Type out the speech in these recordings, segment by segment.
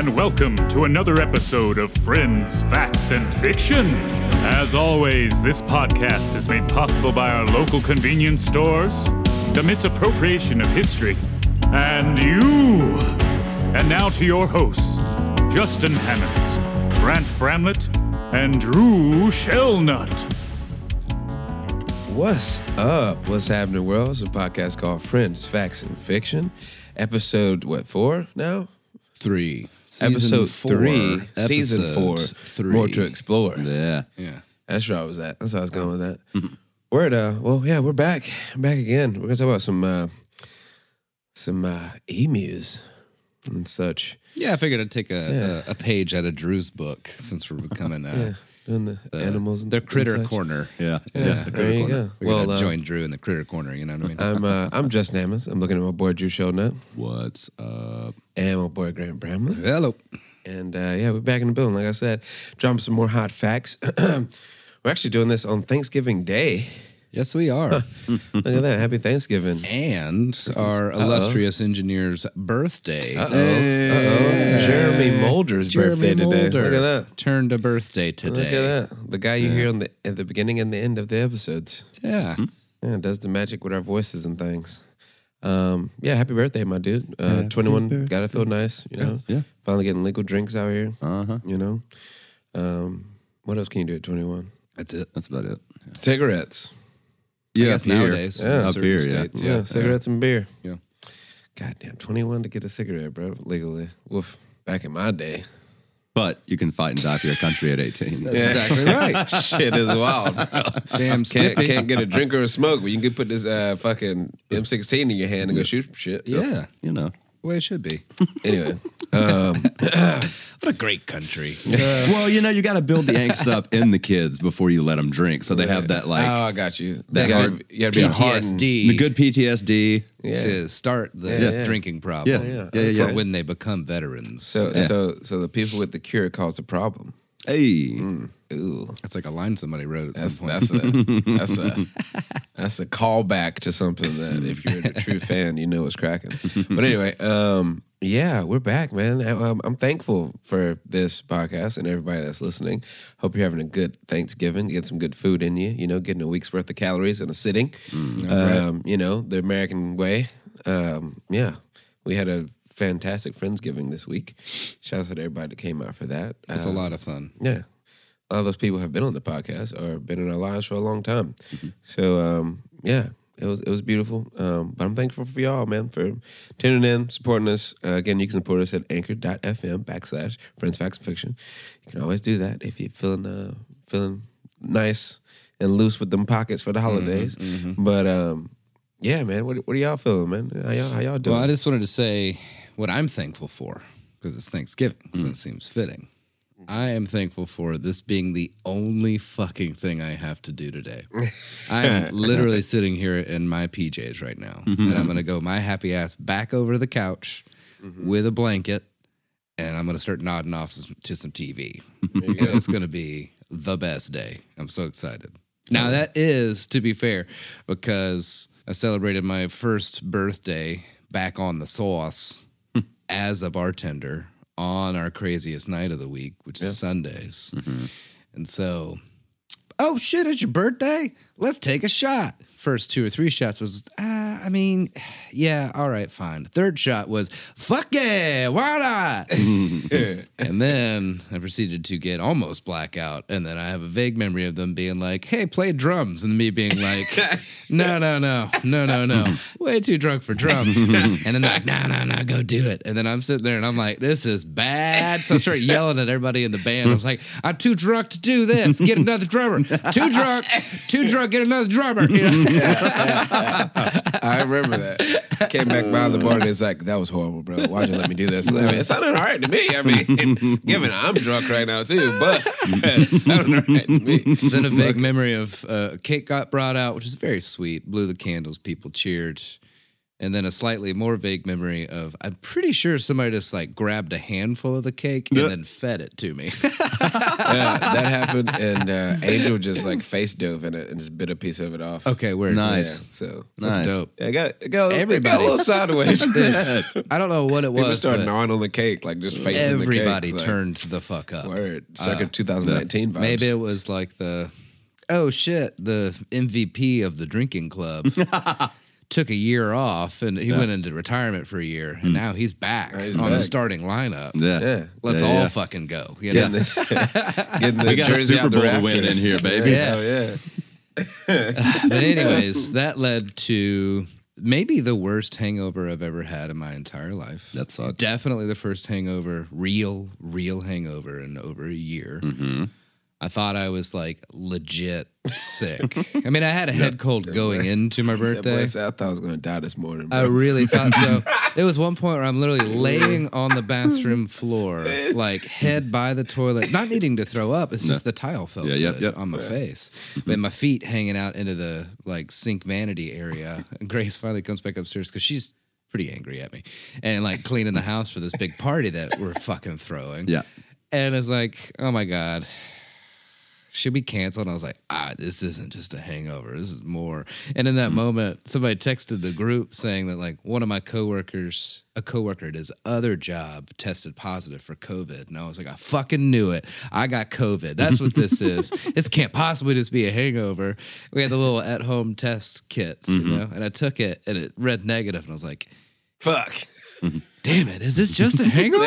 everyone, and welcome to another episode of Friends, Facts, and Fiction. As always, this podcast is made possible by our local convenience stores, the misappropriation of history, and you. And now to your hosts, Justin Hammonds, Grant Bramlett, and Drew Shellnut. What's up? What's happening, world? It's a podcast called Friends, Facts, and Fiction. Episode, what, four now? Three. Season episode four, three, season four. Three. More to explore. Yeah. Yeah. That's where I was at. That's where I was going with that. Word, uh, well, yeah, we're back. Back again. We're going to talk about some, uh, some, uh, emus and such. Yeah, I figured I'd take a, Yeah. a, a page out of Drew's book since we're becoming uh, Yeah. Doing the animals and their critter and corner. Yeah. Yeah, the there you corner. go. We're Well, gonna uh, join Drew in the critter corner. You know what I mean? I'm, uh, I'm Justin Hammonds. I'm looking at my boy Drew Shownut What's up? and my boy Grant Bramlett. Hello. And uh, yeah, we're back in the building. Like I said, dropping some more hot facts. we're actually doing this on Thanksgiving Day. Yes, we are. Look at that. Happy Thanksgiving. and our illustrious engineer's birthday. Uh oh. Uh oh. Jeremy Mulder's Jeremy birthday today. Mulder Look at that. Turned a birthday today. Look at that. The guy you hear on the at the beginning and the end of the episodes. Yeah. Yeah, does the magic with our voices and things. Um, yeah, happy birthday, my dude. Uh, 21, gotta feel nice, you know. Yeah. Finally getting legal drinks out here, Uh huh. you know. Um, what else can you do at 21? That's it. That's about it. Cigarettes. I guess up here. nowadays. Yeah. in Up certain here, yeah. states, Yeah, cigarettes and beer. Yeah. Goddamn, 21 to get a cigarette, bro, legally. Woof. Back in my day. But you can fight and die for your country at 18. That's exactly right. Shit is wild. bro. Damn Can't, Skippy. can't get a drink or a smoke, but you can put this uh, fucking M16 in your hand and go shoot some shit. Yeah. You know. The way it should be. Anyway, um, What a great country. well, you know, you got to build the angst up in the kids before you let them drink. So they have that, like, oh, I got you. that you, hard you gotta be a hardened- PTSD. the good PTSD. Yeah. to start the Yeah, yeah. drinking problem. Yeah. Yeah, yeah, yeah. For when they become veterans. So, Yeah. so, so the people with the cure cause the problem. Hey. Ooh, That's like a line somebody wrote at that's some point. that's a that's a that's a callback to something that if you're a true fan, you know it's cracking. But anyway, um, yeah, we're back, man. I'm, I'm thankful for this podcast and everybody that's listening. Hope you're having a good Thanksgiving. You get some good food in you. You know, getting a week's worth of calories in a sitting. um, You know, the American way. Um, yeah, we had a fantastic Friendsgiving this week. Shout out to everybody that came out for that. It was a Uh, lot of fun. yeah. A lot of those people have been on the podcast or been in our lives for a long time. So um, yeah, it was it was beautiful. Um, but I'm thankful for y'all, man, for tuning in, supporting us. Uh, again, you can support us at anchor.fm backslash friends facts and fiction. You can always do that if you're feeling uh, feeling nice and loose with them pockets for the holidays. But um, yeah, man, what what are y'all feeling, man? How y'all how y'all doing? Well, I just wanted to say what I'm thankful for because it's Thanksgiving, so it seems fitting. I am thankful for this being the only fucking thing I have to do today. I am literally sitting here in my PJs right now, and I'm gonna go my happy ass back over to the couch with a blanket, and I'm gonna start nodding off to some TV. And it's gonna be the best day. I'm so excited. Now that is, to be fair, because I celebrated my first birthday back on the sauce as a bartender on our craziest night of the week, which is Sundays. And so, oh shit, it's your birthday? Let's take a shot. First two or three shots was, uh, I mean, yeah, all right, fine. Third shot was, fuck yeah, why not? and then I proceeded to get almost blackout. And then I have a vague memory of them being like, hey, play drums. And me being like, no, no, no, no, no, no. Way too drunk for drums. and then they're like, no, no, no, go do it. And then I'm sitting there and I'm like, this is bad. So I start yelling at everybody in the band. I was like, I'm too drunk to do this. Get another drummer. Too drunk. Too drunk. Get another drummer. You know? I remember that. Came back behind the bar and it's like, that was horrible, bro. Why'd you let me do this? I mean, it sounded all right to me. I mean, given I'm drunk right now too, but it sounded all right to me. then a vague memory of uh, cake got brought out, which is very sweet. Blew the candles, people cheered, And then a slightly more vague memory of I'm pretty sure somebody just like grabbed a handful of the cake and then fed it to me. yeah, that happened, and uh, Angel just like face dove in it and just bit a piece of it off. okay, weird. Nice. Yeah, so That's Nice. dope. yeah, it got it got, Everybody. got a little sideways. I don't know what it was. People started gnawing on the cake, like just facing the cake. everybody like, turned the fuck up. Word, second 2019 vibes. Maybe it was like the oh shit, the MVP of the drinking club took a year off and he went into retirement for a year and now he's back he's on the starting lineup. Yeah. Yeah. Let's Yeah, all yeah. fucking go. You know? getting the, getting the We got a Super Bowl win in here, baby. Yeah. Oh, yeah. but anyways, that led to maybe the worst hangover I've ever had in my entire life. That sucks. Definitely the first hangover, real, real hangover in over a year. Mm-hmm. I thought I was like legit sick. I mean, I had a head cold going into my That boy birthday. I thought I was going to die this morning. I really thought so. There was one point where I'm literally laying on the bathroom floor, like head by the toilet, not needing to throw up. It's just the tile felt Yeah, yep, yep. on my face, mm-hmm. but my feet hanging out into the like sink vanity area. And Grace finally comes back upstairs because she's pretty angry at me and like cleaning the house for this big party that we're fucking throwing. Yeah. And it's like, oh my God, should we cancel? And I was like, ah, this isn't just a hangover. This is more. And in that mm-hmm. moment, somebody texted the group saying that like one of my coworkers, a coworker at his other job tested positive for COVID. And I was like, I fucking knew it. I got COVID. That's what this is. This can't possibly just be a hangover. We had the little at home test kits, you mm-hmm. know, and I took it and it read negative, And I was like, Fuck. Mm-hmm. Damn it, is this just a hangover?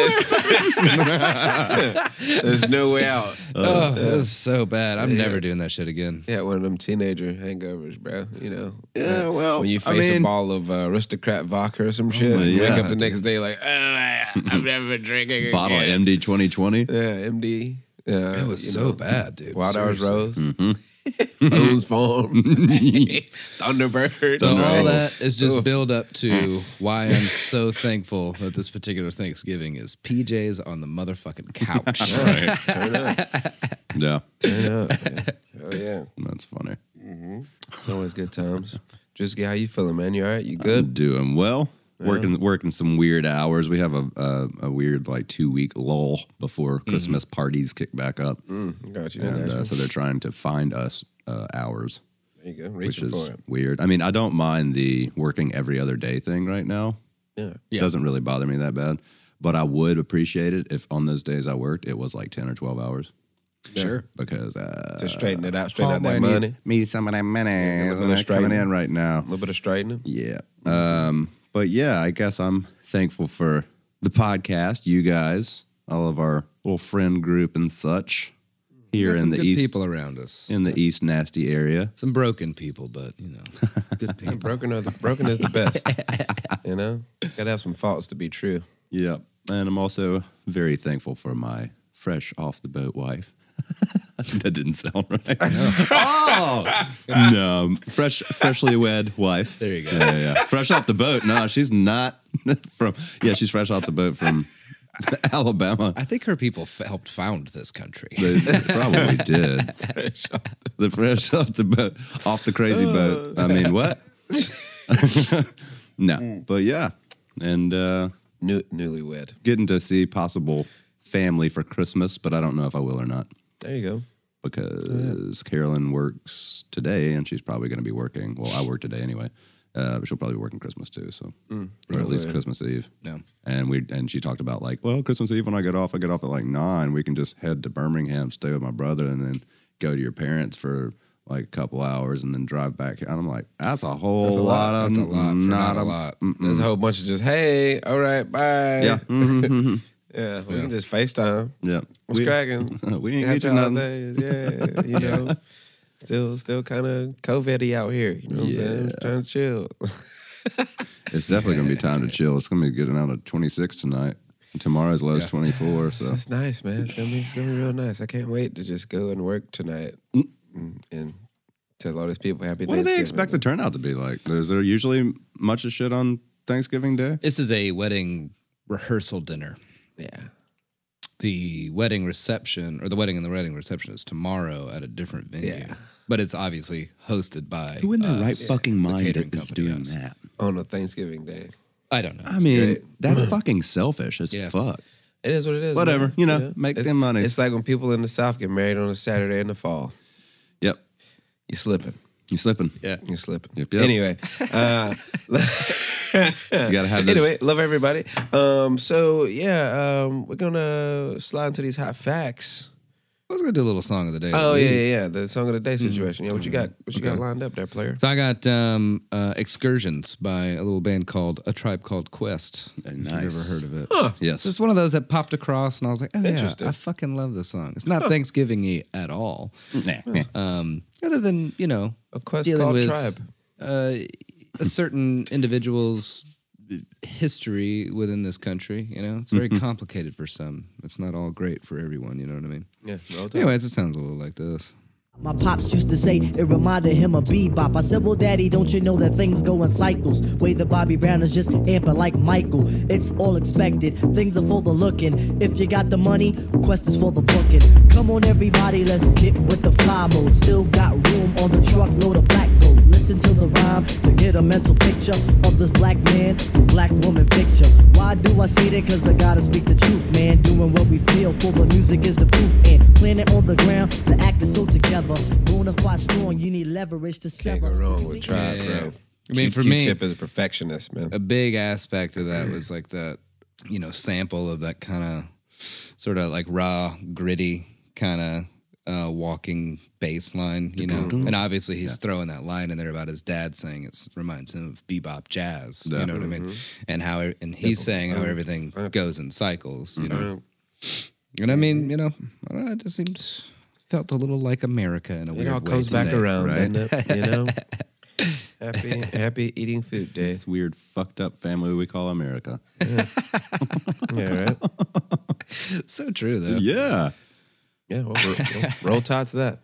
There's no way out. oh, it was so bad. I'm never doing that shit again. Yeah, one of them teenager hangovers, bro. You know. Yeah, Uh, well, when you I face mean- a ball of uh, aristocrat vodka or some shit, my and you wake up the next day like, oh, I've never been drinking Bottle of again. MD 2020. Yeah, MD. Yeah, It was so know, bad, dude. Wild Irish Seriously. Rose. Boone's Farm. Thunderbird. But all that is just Oof. build up to mm. why I'm so thankful that this particular Thanksgiving is PJs on the motherfucking couch. Turn up. Yeah. Turn up. man. Oh, yeah. That's funny. Mm-hmm. It's always good times. Just how you feeling, man? You all right? You Good. good? Doing well. Working working some weird hours. We have a a, a weird like two week lull before Christmas parties kick back up, Mm, got you. and got uh, so they're trying to find us uh, hours, there you go. which is for weird. I mean, I don't mind the working every other day thing right now. Yeah. Yeah. Doesn't really bother me that bad, but I would appreciate it if on those days I worked it was like ten or twelve hours Sure. because uh, To straighten it out, straighten out that money. Me some of that money a isn't little that coming straightening. in right now. A little bit of straightening. Yeah. Um, but yeah, I guess I'm thankful for the podcast, you guys, all of our little friend group and such here Got in the good east people around us. in the east nasty area. Some broken people, but you know, good people. Broken, are the, broken is the best. you know, gotta have some faults to be true. Yeah. And I'm also very thankful for my fresh off the boat wife. that didn't sound right. oh no, fresh, freshly wed wife. There you go. Yeah, yeah, yeah. fresh off the boat. No, she's not from. Yeah, she's fresh off the boat from Alabama. I think her people f- helped found this country. They probably did. the fresh off the boat, off the crazy boat. I mean, what? no, but yeah, and uh, New, newlywed. getting to see possible family for Christmas, but I don't know if I will or not There you go. Because Carolyn works today, and she's probably going to be working. Well, I work today anyway. Uh, but she'll probably be working Christmas too, so or at least yeah. Christmas Eve. No. And we and she talked about like, well, Christmas Eve when I get off, I get off at like nine. We can just head to Birmingham, stay with my brother, and then go to your parents for like a couple hours, and then drive back. And I'm like, that's a whole That's a lot. lot. of That's a lot for not a lot. There's a whole bunch of just, hey, all right, bye. Yeah, mhm, Yeah, we can just FaceTime. yeah. What's we, cracking? we ain't Happy get you nothing. holidays. Yeah, you know. Still, still kind of COVID out here. You know what I'm saying? Yeah. Trying to chill. It's definitely gonna be time to chill. It's gonna be getting out of 26 tonight. Tomorrow's low is Yeah. 24. So it's nice, man. It's gonna be, it's gonna be real nice. I can't wait to just go and work tonight and, and tell all these people happy. Mm. what do they Thanksgiving. expect the turnout to be like? Is there usually much of shit on Thanksgiving Day? This is a wedding rehearsal dinner. Yeah, the wedding reception or the wedding and the wedding reception is tomorrow at a different venue. Yeah. But it's obviously hosted by Who in their right fucking the mind catering is company doing us. that? on a Thanksgiving day. I don't know. I mean, great. that's fucking selfish as Yeah. fuck. It is what it is. Whatever, man. you know, make It's- them money. It's like when people in the South get married on a Saturday in the fall. Yep. You're slipping. You slipping. yeah. You're slipping. Yep, yep. Anyway, uh, You gotta have this. anyway, love everybody. Um, so yeah, um, we're gonna slide into these hot facts. I was gonna do a little song of the day. Oh yeah, yeah, yeah. The song of the day Mm-hmm. situation. Yeah, what you got? What you got lined up there, player? So I got um, uh, Excursions by a little band called A Tribe Called Quest. If You've nice. never heard of it? Yes. It's one of those that popped across, and I was like, "Oh yeah, Interesting. I fucking love this song." It's not Thanksgiving-y at all, Nah, nah. um, other than you know A quest dealing called with, Tribe. uh, a certain individual's history within this country. You know, it's very mm-hmm. complicated for some. It's not all great for everyone. You know what I mean? Yeah. Anyways, it sounds a little like this. My pops used to say it reminded him of bebop. I said, Well, daddy, don't you know that things go in cycles? Way the Bobby Brown is just amping like Michael. It's all expected, things are for the looking. If you got the money, quest is for the booking. Come on, everybody, let's get with the fly mode. Still got room on the truckload of black gold. Listen to the rhyme to get a mental picture of this black man, black woman picture. Why do I say that? Cause I gotta speak the truth, man. Doing what we feel for the music is the proof. And planet on the ground, the act is so together. Bonafide strong, you need leverage to Can't go wrong with Tribe, Yeah, yeah, bro. I mean, Q- for me- Q-Tip is a perfectionist, man. a big aspect of that was like that, you know, sample of that kind of sort of like raw, gritty kind of uh, walking bass line, you know. Mm-hmm. And obviously, he's throwing that line in there about his dad saying it reminds him of bebop jazz, you know what I mean? Mm-hmm. And how, and he's saying how everything goes in cycles, you know. Mm-hmm. And I mean, you know, I don't know, it just seemed felt a little like America in a It weird all way comes back around, right? doesn't it? You know. happy, happy eating food day. This weird fucked up family we call America. Yeah, right. So true, though. Yeah. Yeah, well, roll, roll, roll tide to that.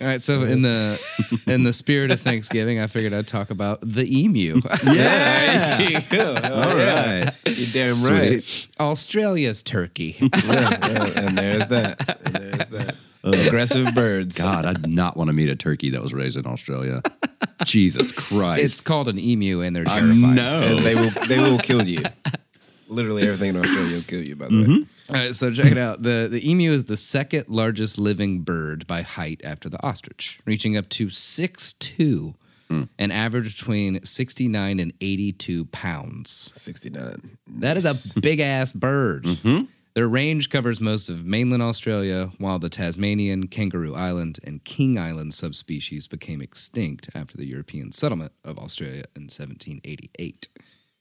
All right, so in the in the spirit of Thanksgiving, I figured I'd talk about the emu, Yeah. All right. You're damn Sweet. right. Australia's turkey. Yeah, yeah, and there's that. And there's that. Aggressive birds. God, I'd not want to meet a turkey that was raised in Australia. Jesus Christ. it's called an emu, and they're I terrifying. know. And they will they will kill you. Literally everything in Australia will kill you, by the way. Mm-hmm. All right, so check it out. the The emu is the second largest living bird by height after the ostrich, reaching up to six two, hmm. an average between sixty nine and eighty two pounds. 69. That is a big ass bird. Mm-hmm. Their range covers most of mainland Australia, while the Tasmanian, Kangaroo Island, and King Island subspecies became extinct after the European settlement of Australia in 1788,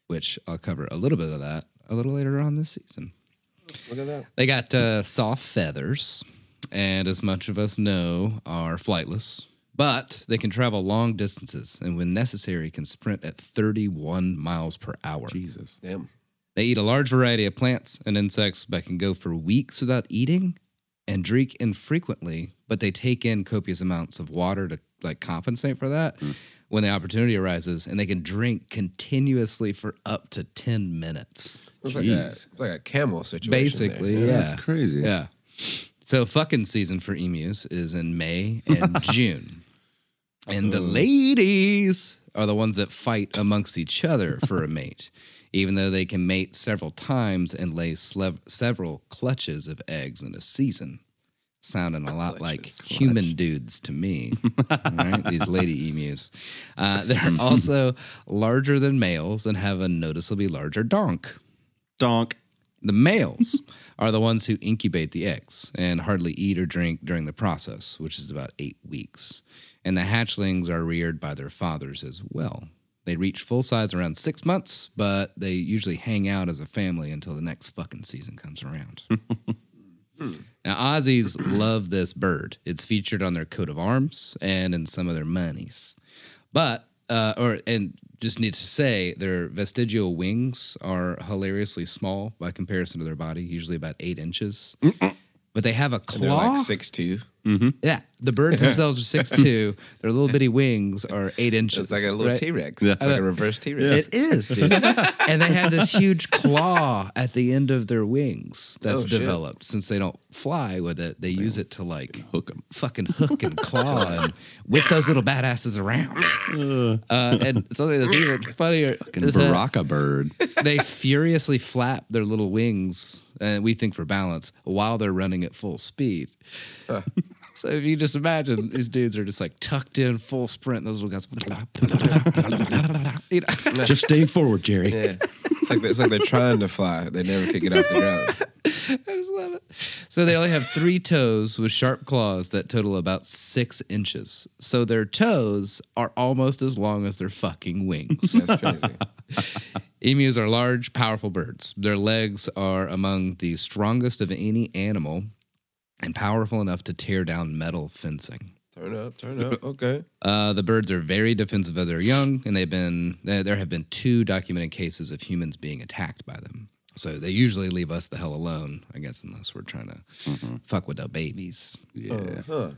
which I'll cover a little bit of that a little later on this season. Look at that. They got uh, soft feathers, and as much of us know, are flightless. But they can travel long distances, and when necessary, can sprint at 31 miles per hour. Jesus. Damn. They eat a large variety of plants and insects, but can go for weeks without eating and drink infrequently. But they take in copious amounts of water to like compensate for that mm. when the opportunity arises, and they can drink continuously for up to ten minutes. It's like, a, it's like a camel situation. Basically, there. yeah, That's crazy. Yeah. So fucking season for emus is in May and June. And the ladies are the ones that fight amongst each other for a mate, even though they can mate several times and lay slev- several clutches of eggs in a season. Sounding a lot like human dudes to me, right? These lady emus. Uh, they're also larger than males and have a noticeably larger donk. Donk. The males are the ones who incubate the eggs and hardly eat or drink during the process, which is about eight weeks. And the hatchlings are reared by their fathers as well. They reach full size around six months, but they usually hang out as a family until the next fucking season comes around. now, Aussies love this bird. It's featured on their coat of arms and in some of their monies. But, uh, or, and just need to say, their vestigial wings are hilariously small by comparison to their body, usually about eight inches. But they have a And they're claw. like six two. Yeah, The birds themselves are six two. Their little bitty wings are eight inches. It's like a little right? T Rex, Yeah. like a reverse T Rex. It is, dude. and they have this huge claw at the end of their wings that's Oh, shit. developed. Since they don't fly with it, they use it to like Hook 'em. fucking hook and claw and whip those little badasses around. Uh, and something that's even funnier Fucking is that Baraka bird. they furiously flap their little wings, and we think for balance, while they're running at full speed. So if you just imagine these dudes are just like tucked in full sprint, those little guys. you know? Just stay forward, Jerry. Yeah, it's like it's like they're trying to fly. They never could get off the ground. I just love it. So they only have three toes with sharp claws that total about six inches. So their toes are almost as long as their fucking wings. That's crazy. Emus are large, powerful birds. Their legs are among the strongest of any animal and powerful enough to tear down metal fencing. Turn up, turn up. Okay. Uh, the birds are very defensive of their young, and they've been there there have been two documented cases of humans being attacked by them. So they usually leave us the hell alone, I guess, unless we're trying to fuck with our babies. Yeah. Huh.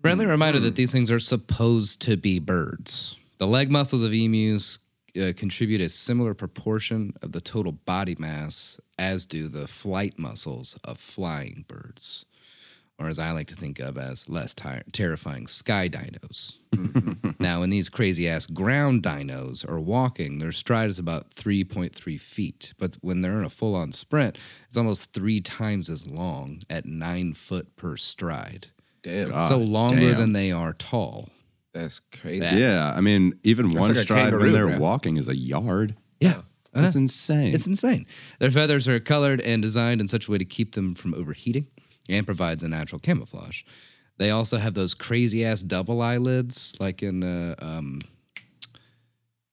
Friendly reminder that these things are supposed to be birds. The leg muscles of emus uh, contribute a similar proportion of the total body mass as do the flight muscles of flying birds, or as I like to think of as less ter- terrifying sky dinos. now, when these crazy ass ground dinos are walking, their stride is about 3.3 feet, but when they're in a full on sprint, it's almost three times as long at nine foot per stride Damn. God. so longer damn. than they are tall. That's crazy. Yeah, I mean, even one like stride when they're bro. walking is a yard. Yeah. That's uh-huh. insane. It's insane. Their feathers are colored and designed in such a way to keep them from overheating and provides a natural camouflage. They also have those crazy ass double eyelids, like in uh, um,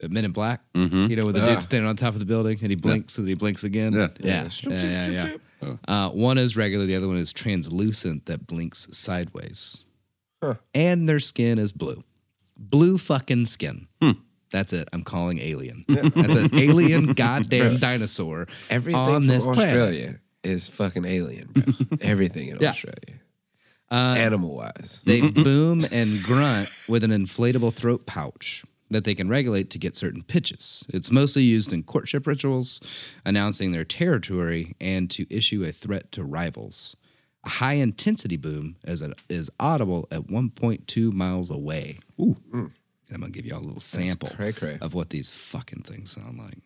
Men in Black. You know, with the dude standing on top of the building and he blinks and he blinks again. Yeah. yeah, yeah, yeah. yeah. Uh, one is regular, the other one is translucent that blinks sideways. Huh. And their skin is blue. Blue fucking skin. That's it. I'm calling alien. That's an alien goddamn dinosaur Everything on from this planet. Australia is fucking alien, bro. Everything in Yeah. Australia, Uh, animal wise. They boom and grunt with an inflatable throat pouch that they can regulate to get certain pitches. It's mostly used in courtship rituals, announcing their territory and to issue a threat to rivals. A high intensity boom is, is audible at 1.2 miles away. Ooh. I'm going to give you all a little sample cray-cray. of what these fucking things sound like.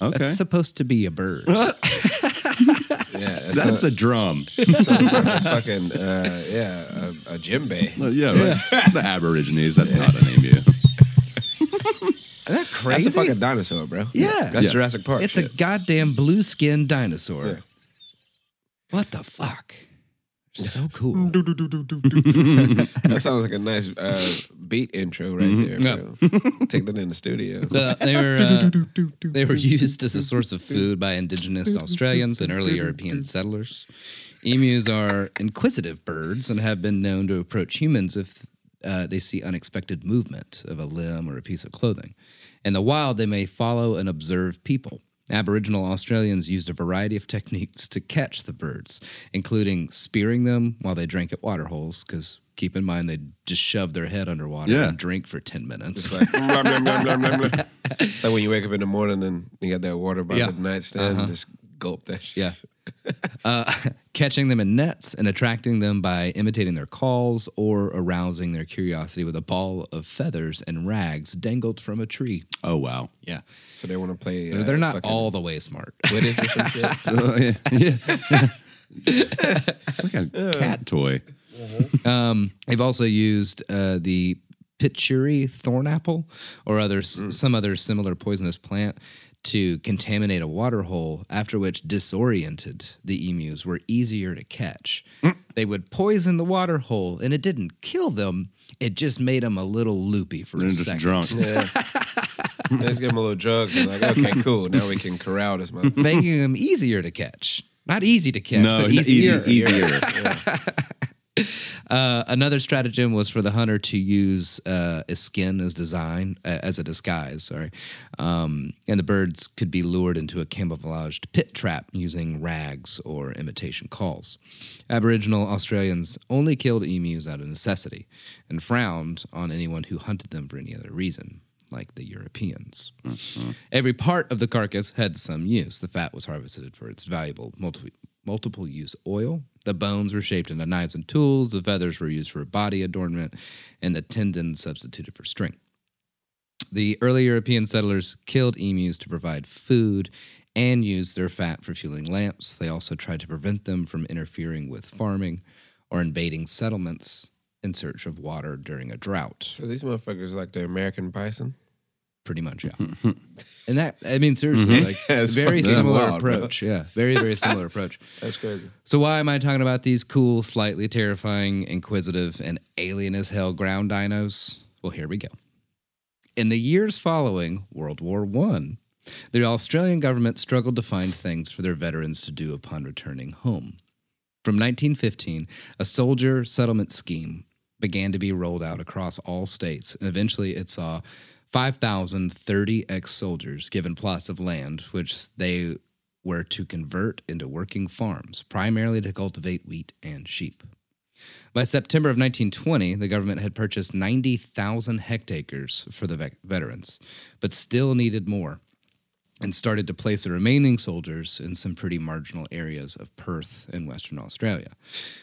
Okay. That's supposed to be a bird. Yeah, that's, That's a, a drum. fucking uh, yeah, a, a djembe. Uh, yeah, right. the Aborigines. That's not an emu. Isn't that crazy? That's a fucking dinosaur, bro. Yeah. that's Yeah. Jurassic Park. It's shit. a goddamn blue skinned dinosaur. Yeah. What the fuck? So cool. that sounds like a nice uh, beat intro right there. Bro. Take that in the studio. So they were uh, they were used as a source of food by indigenous Australians and early European settlers. Emus are inquisitive birds and have been known to approach humans if uh, they see unexpected movement of a limb or a piece of clothing. In the wild, they may follow and observe people. Aboriginal Australians used a variety of techniques to catch the birds, including spearing them while they drank at water holes, because keep in mind they just shove their head underwater Yeah. and drink for 10 minutes. Like, blah. It's like when you wake up in the morning and you got that water by Yeah. the nightstand, uh-huh. just gulp that shit. Yeah. Uh, catching them in nets and attracting them by imitating their calls or arousing their curiosity with a ball of feathers and rags dangled from a tree. Oh wow. Yeah. So they want to play. They're, uh, they're not all the way smart. Quidditch or some shit. So, yeah, yeah. it's like a cat toy. Um, they've also used uh, the pituri thornapple or other some other similar poisonous plant to contaminate a water hole. After which, disoriented the emus were easier to catch. they would poison the water hole, and it didn't kill them. It just made them a little loopy for They're a just second. drunk. Yeah. Let's give them a little drugs. And like, okay, cool. Now we can corral this motherfucker. making them easier to catch. Not easy to catch, No, but easy, easier. easier. Uh, another stratagem was for the hunter to use uh, a skin as design uh, as a disguise. Sorry, um, and the birds could be lured into a camouflaged pit trap using rags or imitation calls. Aboriginal Australians only killed emus out of necessity and frowned on anyone who hunted them for any other reason. Like the Europeans. Every part of the carcass had some use. The fat was harvested for its valuable multi- multiple use oil. The bones were shaped into knives and tools. The feathers were used for body adornment, and the tendons substituted for strength. The early European settlers killed emus to provide food and used their fat for fueling lamps. They also tried to prevent them from interfering with farming or invading settlements in search of water during a drought. So these motherfuckers like the American bison. Pretty much, yeah. Mm-hmm. and that, I mean, seriously, mm-hmm. like It's very fucking similar wild, bro. approach. Yeah, very, very similar approach. That's crazy. So why am I talking about these cool, slightly terrifying, inquisitive, and alien as hell ground dinos? Well, here we go. In the years following World War One, the Australian government struggled to find things for their veterans to do upon returning home. From 1915, a soldier settlement scheme began to be rolled out across all states, and eventually it saw 5,030 ex soldiers given plots of land, which they were to convert into working farms, primarily to cultivate wheat and sheep. By September of 1920, the government had purchased 90,000 hectares for the vet- veterans, but still needed more and started to place the remaining soldiers in some pretty marginal areas of Perth and Western Australia.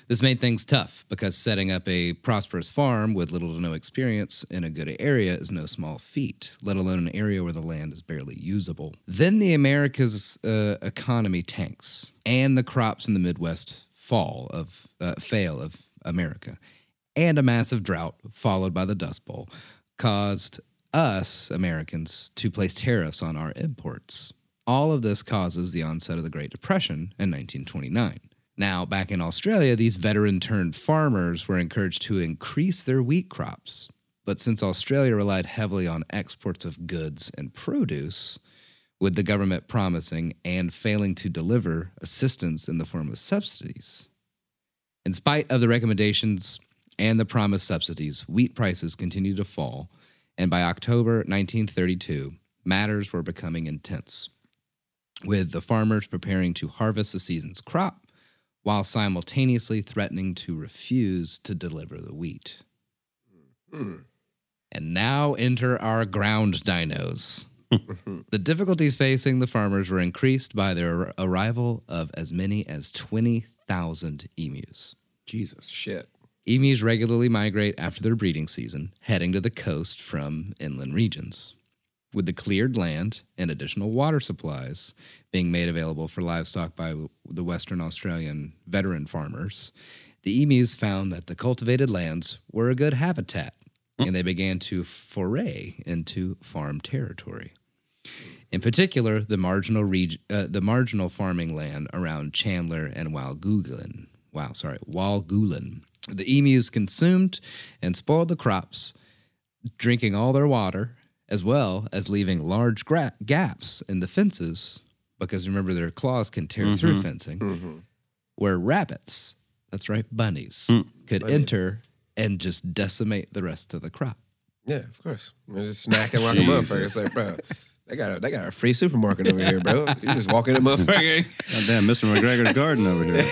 This made things tough because setting up a prosperous farm with little to no experience in a good area is no small feat, let alone an area where the land is barely usable. Then the America's uh, economy tanks and the crops in the Midwest fall of uh, fail of America, and a massive drought followed by the Dust Bowl caused us Americans to place tariffs on our imports. All of this causes the onset of the Great Depression in 1929. Now, back in Australia, these veteran turned farmers were encouraged to increase their wheat crops. But since Australia relied heavily on exports of goods and produce, with the government promising and failing to deliver assistance in the form of subsidies. In spite of the recommendations and the promised subsidies, wheat prices continued to fall, and by October 1932, matters were becoming intense, with the farmers preparing to harvest the season's crop while simultaneously threatening to refuse to deliver the wheat. And now enter our ground dinos. the difficulties facing the farmers were increased by their arrival of as many as 20,000 emus. Jesus. Shit. Emus regularly migrate after their breeding season, heading to the coast from inland regions. With the cleared land and additional water supplies being made available for livestock by the Western Australian veteran farmers, the emus found that the cultivated lands were a good habitat, and they began to foray into farm territory. In particular, the marginal reg- uh, the marginal farming land around Chandler and Walgoolan. Wow, sorry, Walgoolan. The emus consumed and spoiled the crops, drinking all their water, as well as leaving large gra- gaps in the fences, because remember their claws can tear through mm-hmm. fencing, mm-hmm. where rabbits, that's right, bunnies, mm. could enter and just decimate the rest of the crop. Yeah, of course. They're just snacking like a motherfucker. It's like, bro, they got a, they got a free supermarket over here, bro. You just walk in the motherfucker. God damn, Mr. McGregor's garden over here.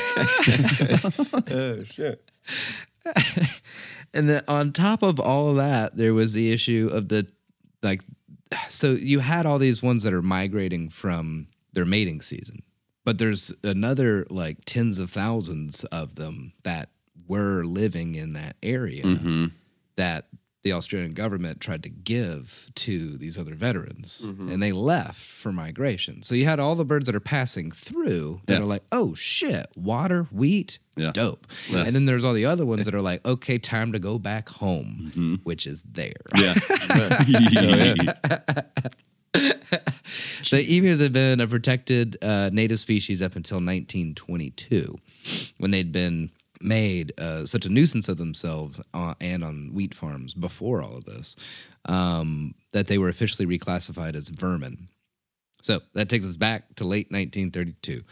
oh shit. And then on top of all of that, there was the issue of the like so you had all these ones that are migrating from their mating season. But there's another like tens of thousands of them that were living in that area mm-hmm. that the Australian government tried to give to these other veterans and they left for migration. So you had all the birds that are passing through that Yeah. are like, oh shit, water, wheat, Yeah. dope. Yeah. And then there's all the other ones that are like, okay, time to go back home, which is there. Yeah. So emus had been a protected uh, native species up until 1922, when they'd been made uh, such a nuisance of themselves uh, and on wheat farms before all of this um, that they were officially reclassified as vermin. So that takes us back to late 1932,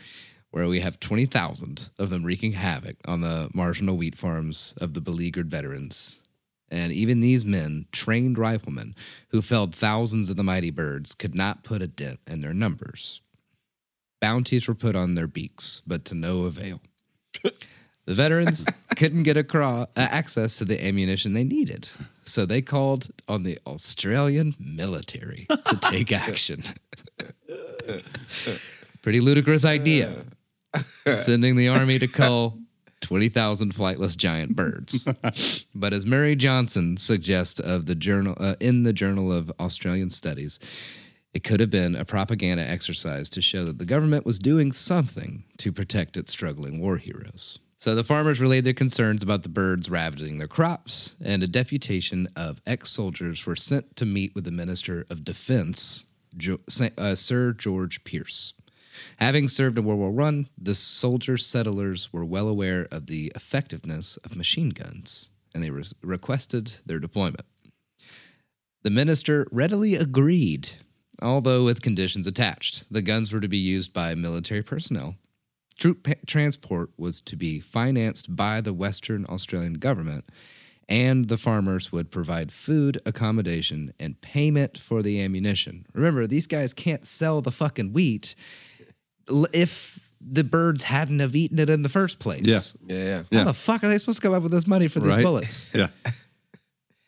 where we have 20,000 of them wreaking havoc on the marginal wheat farms of the beleaguered veterans. And even these men, trained riflemen who felled thousands of the mighty birds, could not put a dent in their numbers. Bounties were put on their beaks, but to no avail. The veterans couldn't get across, uh, access to the ammunition they needed, so they called on the Australian military to take action. Pretty ludicrous idea. Sending the army to cull 20,000 flightless giant birds. but as Murray Johnson suggests of the journal uh, in the Journal of Australian Studies, it could have been a propaganda exercise to show that the government was doing something to protect its struggling war heroes. So the farmers relayed their concerns about the birds ravaging their crops, and a deputation of ex soldiers were sent to meet with the Minister of Defense, jo- uh, Sir George Pearce. Having served in World War I, the soldier settlers were well aware of the effectiveness of machine guns, and they re- requested their deployment. The minister readily agreed, although with conditions attached. The guns were to be used by military personnel. Troop pa- transport was to be financed by the Western Australian government, and the farmers would provide food, accommodation, and payment for the ammunition. Remember, these guys can't sell the fucking wheat if the birds hadn't have eaten it in the first place. Yeah. Yeah, yeah. How Yeah. the fuck are they supposed to come up with this money for these Right. bullets? Yeah.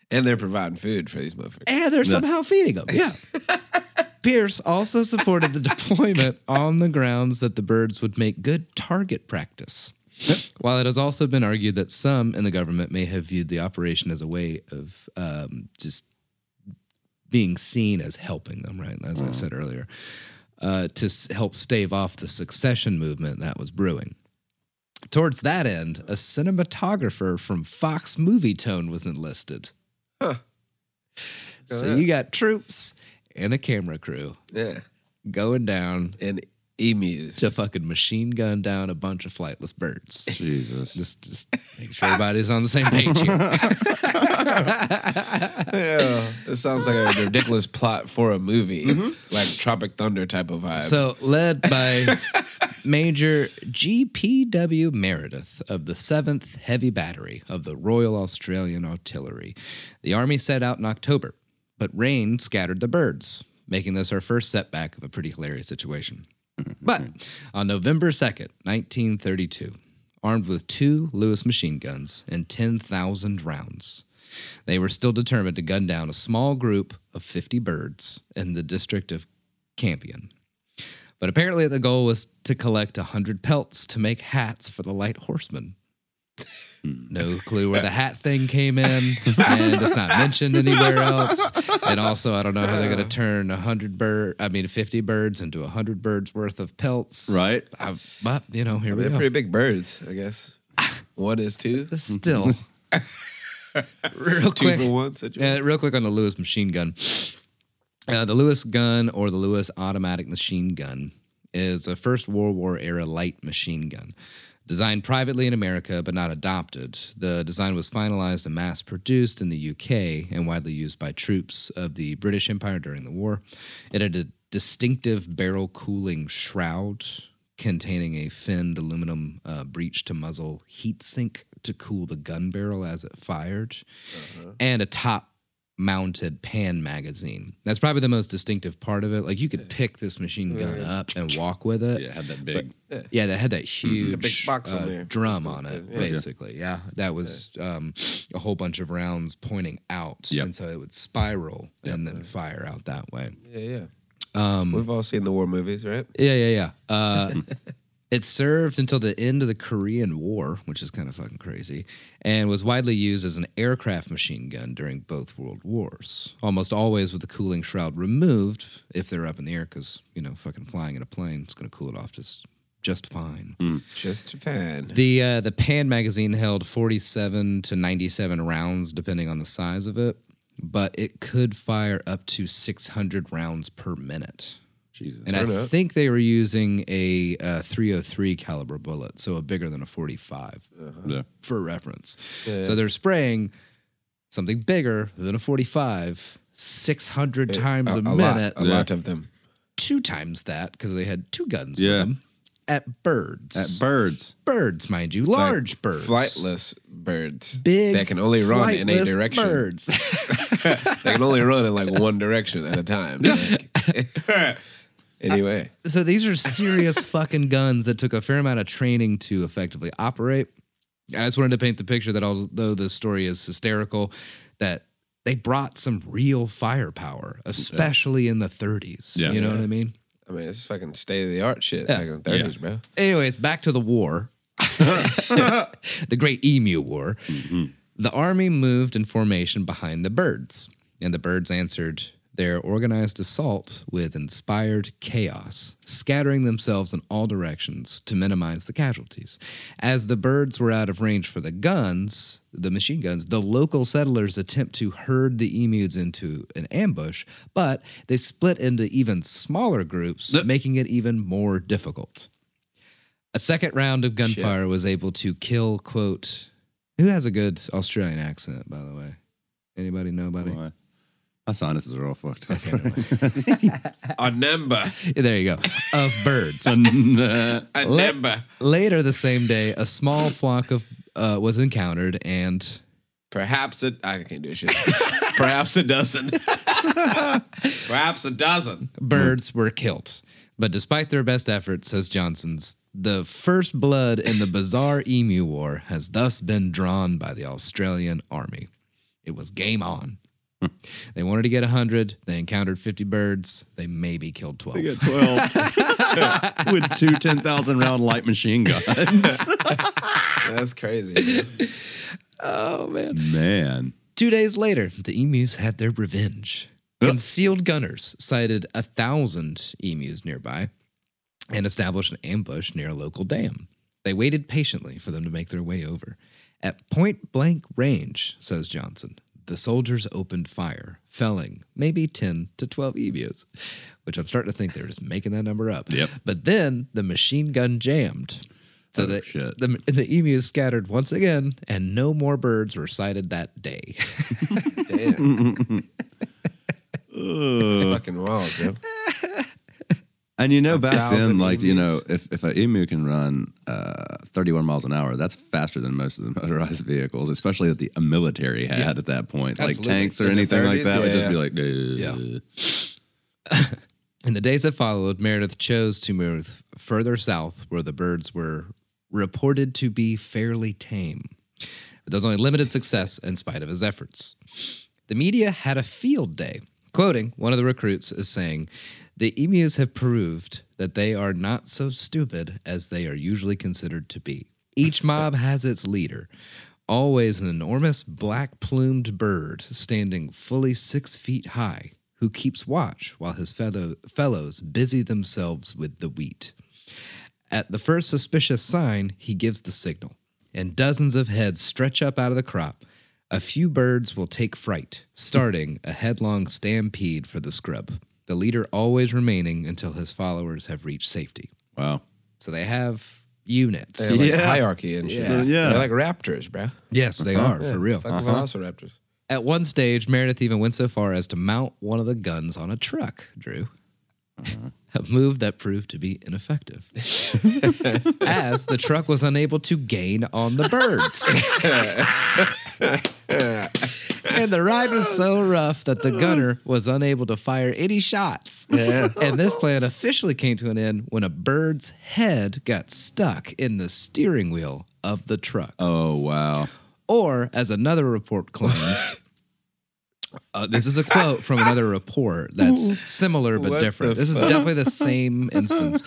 And they're providing food for these motherfuckers. And they're somehow feeding them. Yeah. Pearce also supported the deployment on the grounds that the birds would make good target practice. While it has also been argued that some in the government may have viewed the operation as a way of um, just being seen as helping them, right? As I said earlier, uh, to s- help stave off the secession movement that was brewing. Towards that end, a cinematographer from Fox Movietone was enlisted. So you got troops and a camera crew Yeah. going down And emus. to fucking machine gun down a bunch of flightless birds. Jesus. Just, just make sure everybody's on the same page here. yeah. This sounds like a ridiculous plot for a movie. Mm-hmm. Like Tropic Thunder type of vibe. So, led by Major G.P.W. Meredith of the 7th Heavy Battery of the Royal Australian Artillery, the Army set out in October, but rain scattered the birds, making this our first setback of a pretty hilarious situation. Mm-hmm. But on November 2nd, 1932, armed with two Lewis machine guns and 10,000 rounds, they were still determined to gun down a small group of 50 birds in the district of Campion. But apparently, the goal was to collect 100 pelts to make hats for the light horsemen. No clue where the hat thing came in, and it's not mentioned anywhere else. And also, I don't know how they're going to turn a 100 bird, I mean, 50 birds into a 100 birds worth of pelts. Right. Uh, but, you know, here we they're go. pretty big birds, I guess. One is two. Still, real Two quick. one. Yeah, real quick on the Lewis machine gun. Uh, the Lewis gun or the Lewis automatic machine gun is a First World War era light machine gun. Designed privately in America but not adopted, the design was finalized and mass produced in the UK and widely used by troops of the British Empire during the war. It had a distinctive barrel cooling shroud containing a finned aluminum uh, breech to muzzle heat sink to cool the gun barrel as it fired, and a top mounted pan magazine. That's probably the most distinctive part of it. Like you could pick this machine gun up and walk with it. Yeah, had that big. Yeah, that had that huge big box on uh, there. drum on it, Yeah. basically. Yeah, that was um, a whole bunch of rounds pointing out, Yep. and so it would spiral and then fire out that way. yeah, yeah. Um, We've all seen the war movies, right? Yeah, yeah, yeah. Uh, it served until the end of the Korean War, which is kind of fucking crazy, and was widely used as an aircraft machine gun during both world wars. Almost always with the cooling shroud removed if they're up in the air, because you know, fucking flying in a plane is going to cool it off just just fine. Just a fan. The uh, the Pan magazine held 47 to 97 rounds, depending on the size of it, but it could fire up to 600 rounds per minute. Jesus. And I think they were using a uh, 303 caliber bullet, so a bigger than a 45 yeah. for reference. So they're spraying something bigger than a 45 600 times a, a lot, minute, a lot of them. two times that because they had two guns Yeah. with them at birds. At birds. birds, mind you, large birds. Flightless birds. Big That can only run in a flightless direction. Birds. They can only run in like one direction at a time. Like- anyway. so these are serious fucking guns that took a fair amount of training to effectively operate. I just wanted to paint the picture that although the story is hysterical, that they brought some real firepower, especially in the 30s. Yeah. you know what I mean? I mean, it's fucking state of the art shit Yeah. back in the 30s, bro. Anyways, back to the war. the Great Emu War. Mm-hmm. The army moved in formation behind the birds, and the birds answered their organized assault with inspired chaos, scattering themselves in all directions to minimize the casualties. As the birds were out of range for the guns, the machine guns, the local settlers attempt to herd the emus into an ambush, but they split into even smaller groups, making it even more difficult. A second round of gunfire was able to kill, quote, who has a good Australian accent, by the way? Anybody know about it? Why? My sinuses are all fucked up. A number. There you go. Of birds. A La- number. later the same day, a small flock of uh, was encountered, and Perhaps a I can't do shit. Perhaps a dozen. Perhaps a dozen. birds were killed. But despite their best efforts, says Johnson's, the first blood in the bizarre emu war has thus been drawn by the Australian army. It was game on. they wanted to get 100. They encountered 50 birds. They maybe killed 12. They get 12 with two 10,000 round light machine guns. That's crazy. man. Oh, man. Man. Two days later, the emus had their revenge. Concealed gunners sighted a thousand emus nearby and established an ambush near a local dam. They waited patiently for them to make their way over. At point blank range, says Johnson, the soldiers opened fire, felling maybe 10 to 12 emus, which I'm starting to think they're just making that number up. Yep. But then the machine gun jammed. So Oh, the, shit. the the emus scattered once again, and no more birds were sighted that day. Damn. It's fucking wild, bro. And you know, back thousand then, like, you know, if, if an emu can run uh, 31 miles an hour, that's faster than most of the motorized vehicles, especially that the military had Yeah. at that point. Like tanks or In the anything like 30s, that would just yeah. be like, Yeah. In the days that followed, Meredith chose to move further south where the birds were reported to be fairly tame. But there was only limited success in spite of his efforts. The media had a field day, quoting one of the recruits as saying, The emus have proved that they are not so stupid as they are usually considered to be. Each mob has its leader, always an enormous black plumed bird standing fully six feet high, who keeps watch while his fellow, fellows busy themselves with the wheat. At the first suspicious sign, he gives the signal, and dozens of heads stretch up out of the crop. A few birds will take fright, starting a headlong stampede for the scrub, the leader always remaining until his followers have reached safety. wow. So they have units. They have like Yeah. hierarchy and shit. Yeah. Yeah. They're like raptors, bro. Yes, they are, for real. Fucking velociraptors. Uh-huh. At one stage, Meredith even went so far as to mount one of the guns on a truck, Drew. Uh-huh. A move that proved to be ineffective, as the truck was unable to gain on the birds. and the ride was so rough that the gunner was unable to fire any shots. And this plan officially came to an end when a bird's head got stuck in the steering wheel of the truck. Oh, wow. Or, as another report claims, uh, this is a quote from another report that's similar but What different. This is definitely the same instance.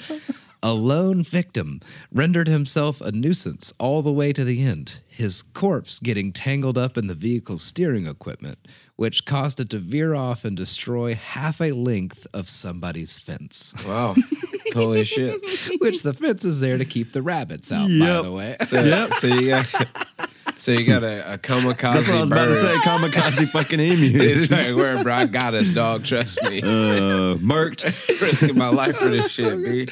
A lone victim rendered himself a nuisance all the way to the end, his corpse getting tangled up in the vehicle's steering equipment, which caused it to veer off and destroy half a length of somebody's fence. Wow. Holy shit. which the fence is there to keep the rabbits out, by the way. So, so you got so you got a, a kamikaze That's what I was about to say. Kamikaze fucking emu. It's emus. like wherever I got us, dog. Trust me. uh, murked. Risking my life for this shit, B.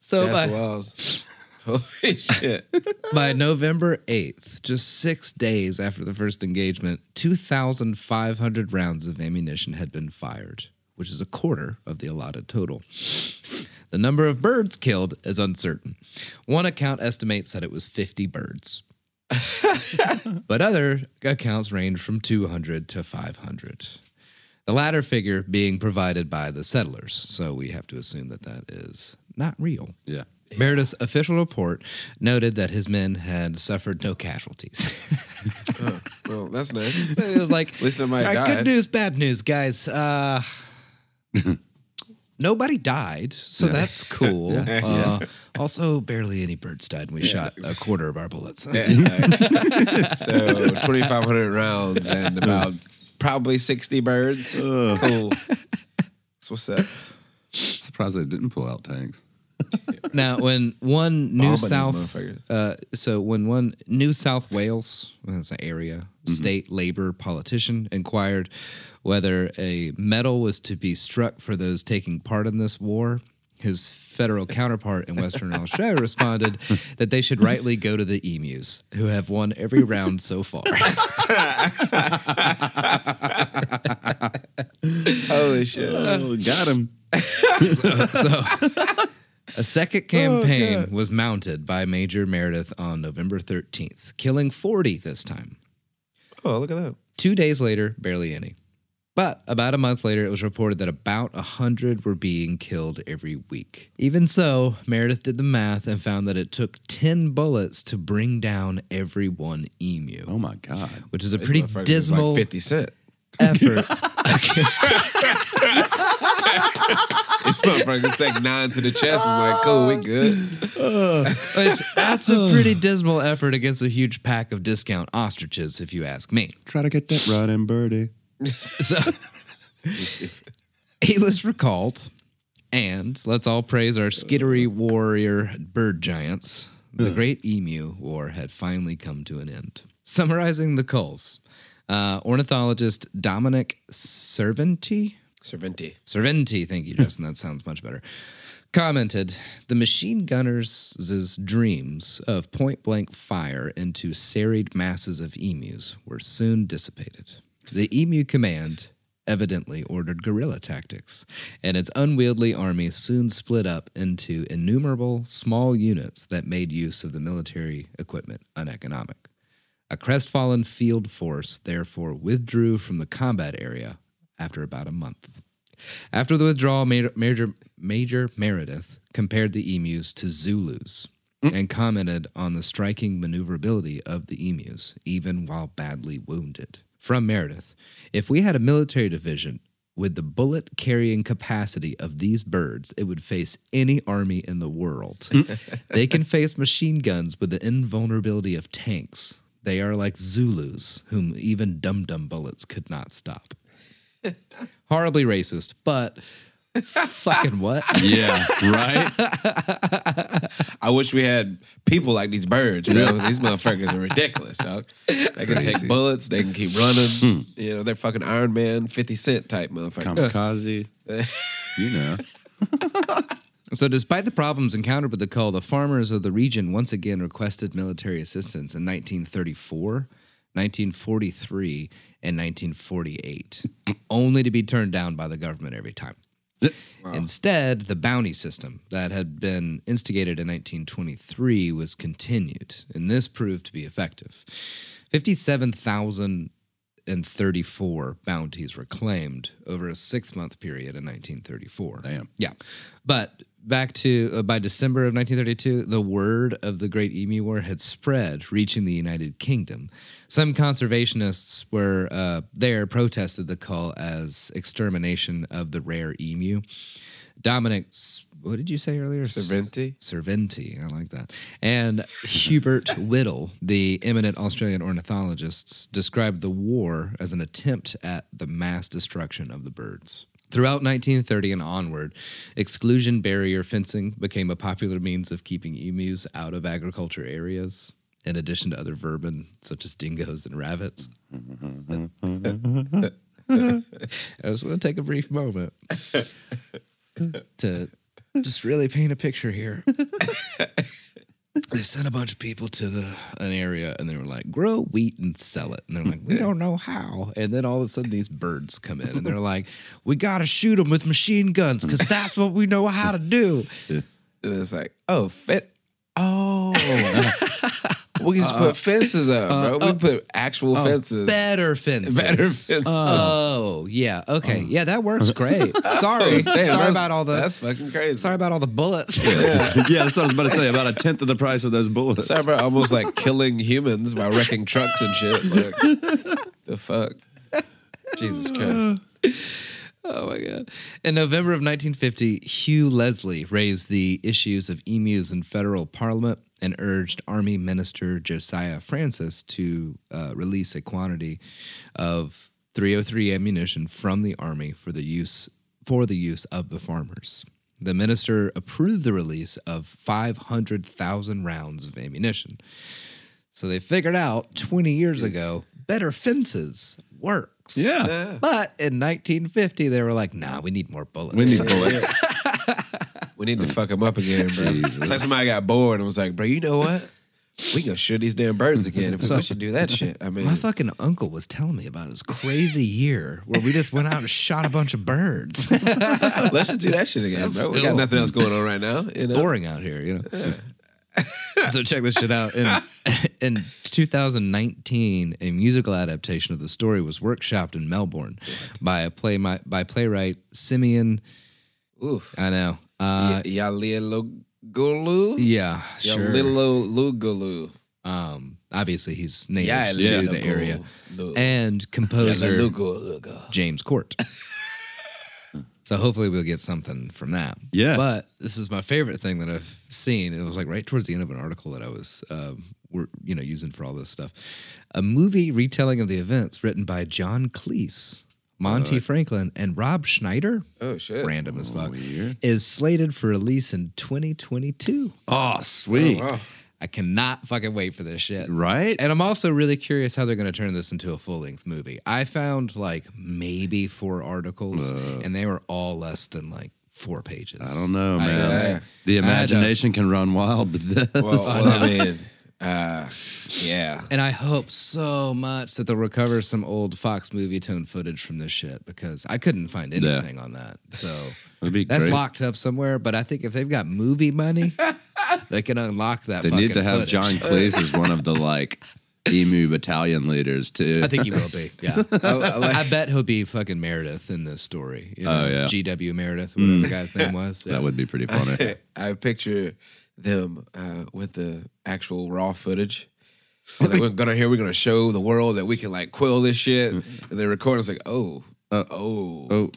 So That's by, wild. Holy shit. By November 8th, just six days after the first engagement, 2,500 rounds of ammunition had been fired, which is a quarter of the allotted total. The number of birds killed is uncertain. One account estimates that it was 50 birds. but other accounts range from 200 to 500. The latter figure being provided by the settlers, so we have to assume that that is not real. Yeah. Meredith's official report noted that his men had suffered no casualties. Well, that's nice. it was like, At least nobody "All right, died." good news, bad news, guys. Uh, nobody died, so that's cool. Uh, also, barely any birds died, and we shot a quarter of our bullets. so 2,500 rounds and about probably 60 birds. Cool. That's what's up. Surprised they didn't pull out tanks. Now, when one New these South, uh, so when one New South Wales, well, that's an area, state labor politician inquired whether a medal was to be struck for those taking part in this war, his federal counterpart in Western Australia responded that they should rightly go to the emus, who have won every round so far. Holy shit. Oh, got him. so a second campaign oh, was mounted by Major Meredith on November 13th, killing 40 this time. Oh, look at that. Two days later, barely any. But about a month later, it was reported that about 100 were being killed every week. Even so, Meredith did the math and found that it took 10 bullets to bring down every one emu, Oh my god. which is a pretty dismal Like 50 Cent. effort against These motherfuckers take nine to the chest. I'm like, cool, we good. Which, that's a pretty dismal effort against a huge pack of discount ostriches, if you ask me. Try to get that right in birdie. So he was recalled, and let's all praise our skittery warrior bird giants. The Great Emu War had finally come to an end. Summarizing the culls, uh, ornithologist Dominic Cerventi Serventy. Cerventi, thank you, Justin. that sounds much better. Commented the machine gunners' dreams of point blank fire into serried masses of emus were soon dissipated. The emu command evidently ordered guerrilla tactics, and its unwieldy army soon split up into innumerable small units that made use of the military equipment uneconomic. A crestfallen field force therefore withdrew from the combat area after about a month. After the withdrawal, Major, Major, Major Meredith compared the emus to Zulus and commented on the striking maneuverability of the emus, even while badly wounded. From Meredith, if we had a military division with the bullet carrying capacity of these birds, it would face any army in the world. they can face machine guns with the invulnerability of tanks. They are like Zulus, whom even dum dum bullets could not stop. Horribly racist, but fucking what? Yeah, right. I wish we had people like these birds, bro. these motherfuckers are ridiculous, dog. They can take bullets, they can keep running. Hmm. You know, they're fucking Iron Man, 50 Cent type motherfuckers. Kamikaze. you know. So, despite the problems encountered with the cull, the farmers of the region once again requested military assistance in 1934, 1943, and 1948, only to be turned down by the government every time. Instead, the bounty system that had been instigated in 1923 was continued, and this proved to be effective. 57,034 bounties were claimed over a six month period in 1934. Damn. Yeah. But back to uh, by December of 1932, the word of the Great Emu War had spread, reaching the United Kingdom. Some conservationists were uh, there protested the call as extermination of the rare emu. Dominic, what did you say earlier? Serventy? Cerventi, I like that. And Hubert Whittell, the eminent Australian ornithologists, described the war as an attempt at the mass destruction of the birds. Throughout 1930 and onward, exclusion barrier fencing became a popular means of keeping emus out of agriculture areas, in addition to other vermin such as dingoes and rabbits. I just want to take a brief moment to just really paint a picture here. they sent a bunch of people to the an area and they were like grow wheat and sell it. And they're like we don't know how. And then all of a sudden these birds come in and they're like we gotta shoot them with machine guns because that's what we know how to do. And it's like, oh, fit. Oh, we can just put uh, fences up, uh, bro. We uh, put actual oh, fences. better fences Better fences. oh yeah okay oh. yeah that works great sorry Oh, Damn, sorry that's- about all the That's fucking crazy. sorry about all the bullets yeah, that's what I was about to say. About a tenth of the price of those bullets. Sorry about almost like killing humans by wrecking trucks and shit. Like, the fuck? Jesus Christ. Oh my god! In November of 1950, Hugh Leslie raised the issues of emus in federal parliament and urged Army Minister Josiah Francis to uh, release a quantity of 303 ammunition from the army for the use for the use of the farmers. The minister approved the release of 500,000 rounds of ammunition. So they figured out 20 years ago better fences works. Yeah. But in 1950, they were like, nah, we need more bullets. We need bullets. We need to mm. fuck them up again, bro. It's like somebody got bored and was like, bro, you know what? We gonna shoot these damn birds again. If we should do that shit. I mean, My fucking uncle was telling me about this crazy year where we just went out and shot a bunch of birds. let's just do that shit again, bro. We got Still- nothing else going on right now. You know? boring out here, you know. so check this shit out. In in 2019, a musical adaptation of the story was workshopped in Melbourne by a play by playwright Simeon. Oof. I know. Uh, Yalilogulu? yeah, sure. Yalilogulu. Um, obviously he's native Yeah, to yeah. the area, and composer James Court. so hopefully we'll get something from that. Yeah. But this is my favorite thing that I've seen. It was like right towards the end of an article that I was, um, we're, you know, using for all this stuff. A movie retelling of the events written by John Cleese, Monty Franklin, and Rob Schneider. Oh shit. Random as fuck. Is slated for release in 2022. Oh, sweet. Wow. I cannot fucking wait for this shit. Right? And I'm also really curious how they're going to turn this into a full length movie. I found like maybe four articles, and they were all less than like four pages. I don't know, man. I- the I had to- imagination can run wild, but this. Well, well, I mean, uh, yeah. and I hope so much that they'll recover some old Fox Movietone footage from this shit because I couldn't find Yeah. anything on that. So be that's great. locked up somewhere. But I think if they've got movie money, they can unlock that. They need to have footage. John Cleese as one of the like emu battalion leaders too. I think he will be. Yeah. I, I like, I bet he'll be fucking Meredith in this story. You Oh, yeah. G.W. Meredith, whatever mm. the guy's name was. Yeah. that would be pretty funny. I picture them uh, with the actual raw footage. And like, we're gonna here. We're gonna show the world that we can like quill this shit, mm. and they record. It's like, oh, uh, oh, oh,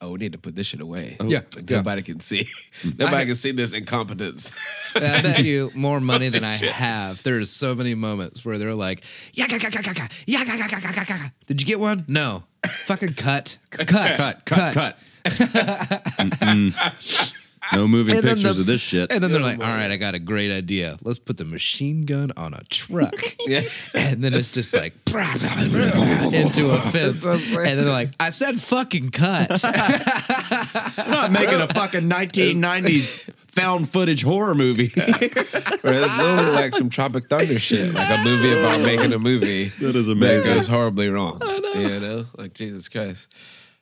oh, we need to put this shit away. Oh, yeah, like, yeah. nobody can see. Mm. nobody I, can see this incompetence. I bet you more money than I shit. have. There's so many moments where they're like, "Yeah, yeah, yeah, yeah, yeah, yeah, yeah, yeah, yeah." Did you get one? No. Fucking cut, cut, cut, cut, cut. cut. cut. No moving And pictures the- of this shit. And then they're oh, like, all right, I got a great idea. Let's put the machine gun on a truck. Yeah. And then it's just like into a fence. And then they're like, I said fucking cut. I'm not making a fucking 1990s found footage horror movie. Or it's literally like some Tropic Thunder shit, like a movie about making a movie That is that goes horribly wrong. You know, like Jesus Christ.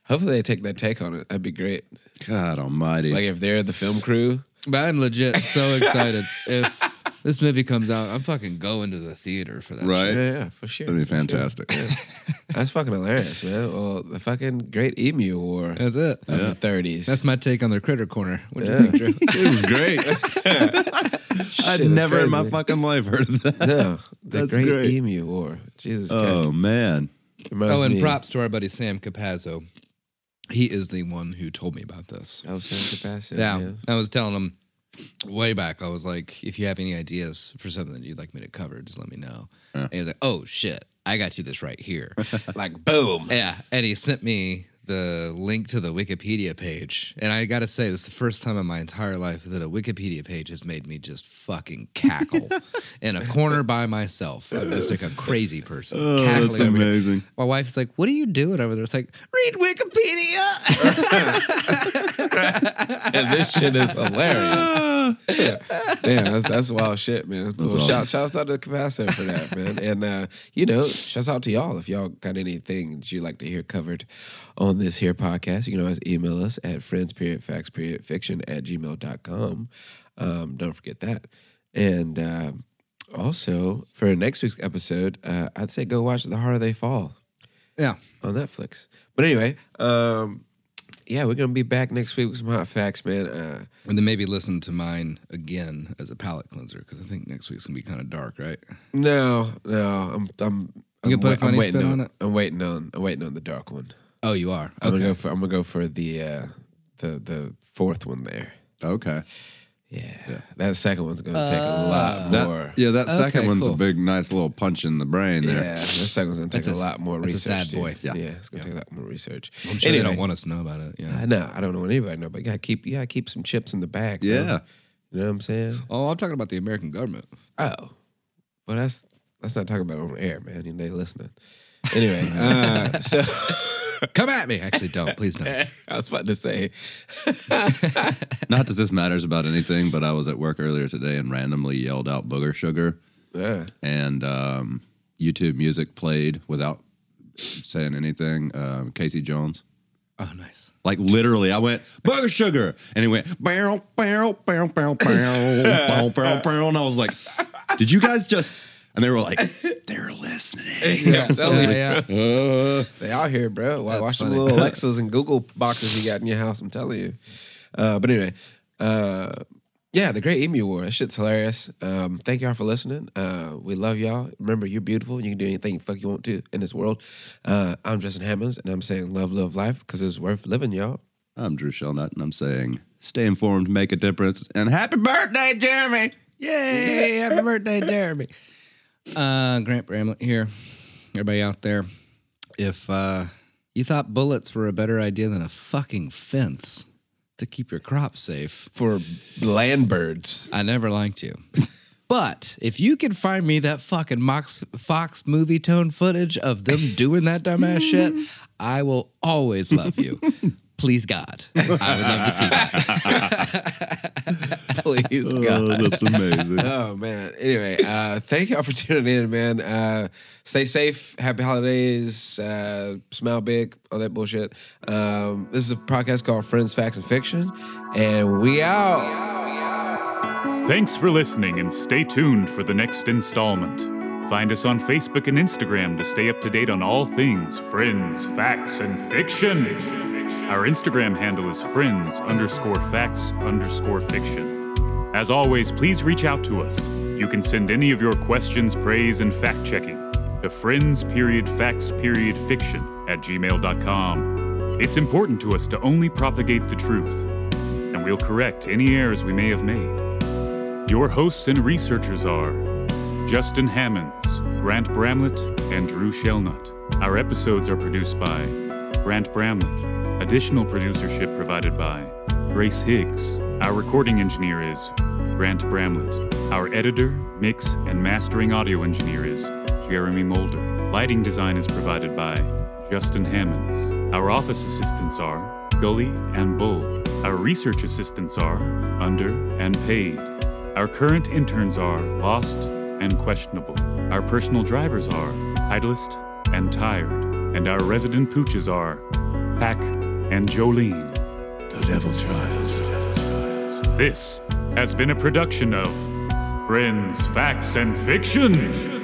Hopefully they take that take on it. That'd be great. God almighty. Like if they're the film crew, But I'm legit so excited. If this movie comes out, I'm fucking going to the theater for that. Right? shit. yeah, yeah, for sure. That'd be for sure. fantastic. That's fucking hilarious, man. Well, the fucking Great Emu War That's it. the thirties. That's my take on their critter corner. What do you think, Drew? It was great. I'd Shit is never in my fucking life heard of that. no, the That's Great great. Emu War. Jesus Christ. Oh Christ. man. Reminds Oh, and me- props to our buddy Sam Capazzo. He is the one who told me about this. Oh, Sam Capacity. Yeah, I was telling him way back. I was like, if you have any ideas for something that you'd like me to cover, just let me know. And he was like, oh shit, I got you this right here. Like boom. yeah, and he sent me the link to the Wikipedia page. And I got to say, this is the first time in my entire life that a Wikipedia page has made me just fucking cackle in a corner by myself. I'm just like a crazy person. Oh, that's cackling over amazing. My wife's like, "What are you doing over there?" It's like, "Read Wikipedia." and this shit is hilarious. Yeah, that's, that's wild shit, man. Well, awesome. shout, shouts out to Capacitor for that, man. And uh, you know, shouts out to y'all if y'all got anything that you'd like to hear covered on this here podcast. You can always email us at friends period facts period fiction at gmail.com. Um, don't forget that. And uh, also for next week's episode, uh, I'd say go watch The Harder They Fall Yeah. on Netflix. But anyway, um, yeah, we're gonna be back next week with some hot facts, man. Uh, And then maybe listen to mine again as a palate cleanser because I think next week's gonna be kind of dark, right? no, no, I'm, I'm. You I'm, gonna put a wait- I'm waiting on, on it? I'm waiting on. I'm waiting on the dark one. Oh, you are. I'm gonna go for. I'm gonna go for the uh, the the fourth one there. Okay. Yeah, that second one's gonna take a lot That, more. yeah, that Okay, second one's cool. a big, nice little punch in the brain there. Yeah, there. that second one's gonna take That's a, a- lot more that's a research. sad too. boy. Yeah, Yeah. it's gonna take a lot more research. I'm sure anyway, they don't want us to know about it. Yeah. I know. I don't know what anybody know, but you gotta keep. You gotta keep some chips in the bag. bro. Yeah. you know what I'm saying. Oh, I'm talking about the American government. Oh, well, that's that's not talking about it on air, man. You know, they listening. Anyway, uh, so Come at me. Actually, don't. Please don't. I was about to say, Not that this matters about anything, but I was at work earlier today and randomly yelled out booger sugar, uh, and um, YouTube music played without saying anything. Um, Casey Jones. Oh, nice. Like literally, I went booger sugar, and he went barrel, barrel, barrel, barrel, barrel, barrel, barrel, barrel, and I was like, "Did you guys just?" And they were like, "They're listening." yeah, that was- Yeah, yeah. Uh, they out here, bro. Why That's watch the funny. little Alexas and Google boxes you got in your house? I'm telling you. Uh, but anyway, uh, yeah, the Great Emu War. That shit's hilarious. Um, thank y'all for listening. Uh, we love y'all. Remember, you're beautiful. You can do anything fuck you want to in this world. Uh, I'm Justin Hammonds, and I'm saying love, love life because it's worth living, y'all. I'm Drew Shellnut, and I'm saying, "Stay informed, make a difference, and happy birthday, Jeremy." Yay! Happy birthday, Jeremy. Uh, Grant Bramlett here. Everybody out there, if uh, you thought bullets were a better idea than a fucking fence to keep your crop safe, For land birds. I never liked you. But if you can find me that fucking Mox, Fox Movietone footage of them doing that dumbass shit, I will always love you. Please God, I would love to see that. Please, Oh, God. that's amazing. Oh man. Anyway, uh, thank y'all for tuning in, man. Uh, stay safe. Happy holidays. Uh, smile big. All that bullshit. Um, this is a podcast called Friends, Facts, and Fiction, and we out. Thanks for listening and stay tuned for the next installment. Find us on Facebook and Instagram to stay up to date on all things friends, facts, and fiction. Our Instagram handle is friends underscore facts underscore fiction. As always, please reach out to us. You can send any of your questions, praise, and fact checking to friends period facts period fiction at gmail.com. It's important to us to only propagate the truth, and we'll correct any errors we may have made. Your hosts and researchers are Justin Hammonds, Grant Bramlett, and Drew Shelnut. Our episodes are produced by Grant Bramlett. Additional producership provided by Grace Higgs. Our recording engineer is Grant Bramlett. Our editor, mix, and mastering audio engineer is Jeremy Mulder. Lighting design is provided by Justin Hammonds. Our office assistants are Gully and Bull. Our research assistants are Under and Paid. Our current interns are Lost and Questionable. Our personal drivers are Titleist and Tired. And our resident pooches are Pack and Jolene. The Devil Child. This has been a production of Friends, Facts, and Fiction.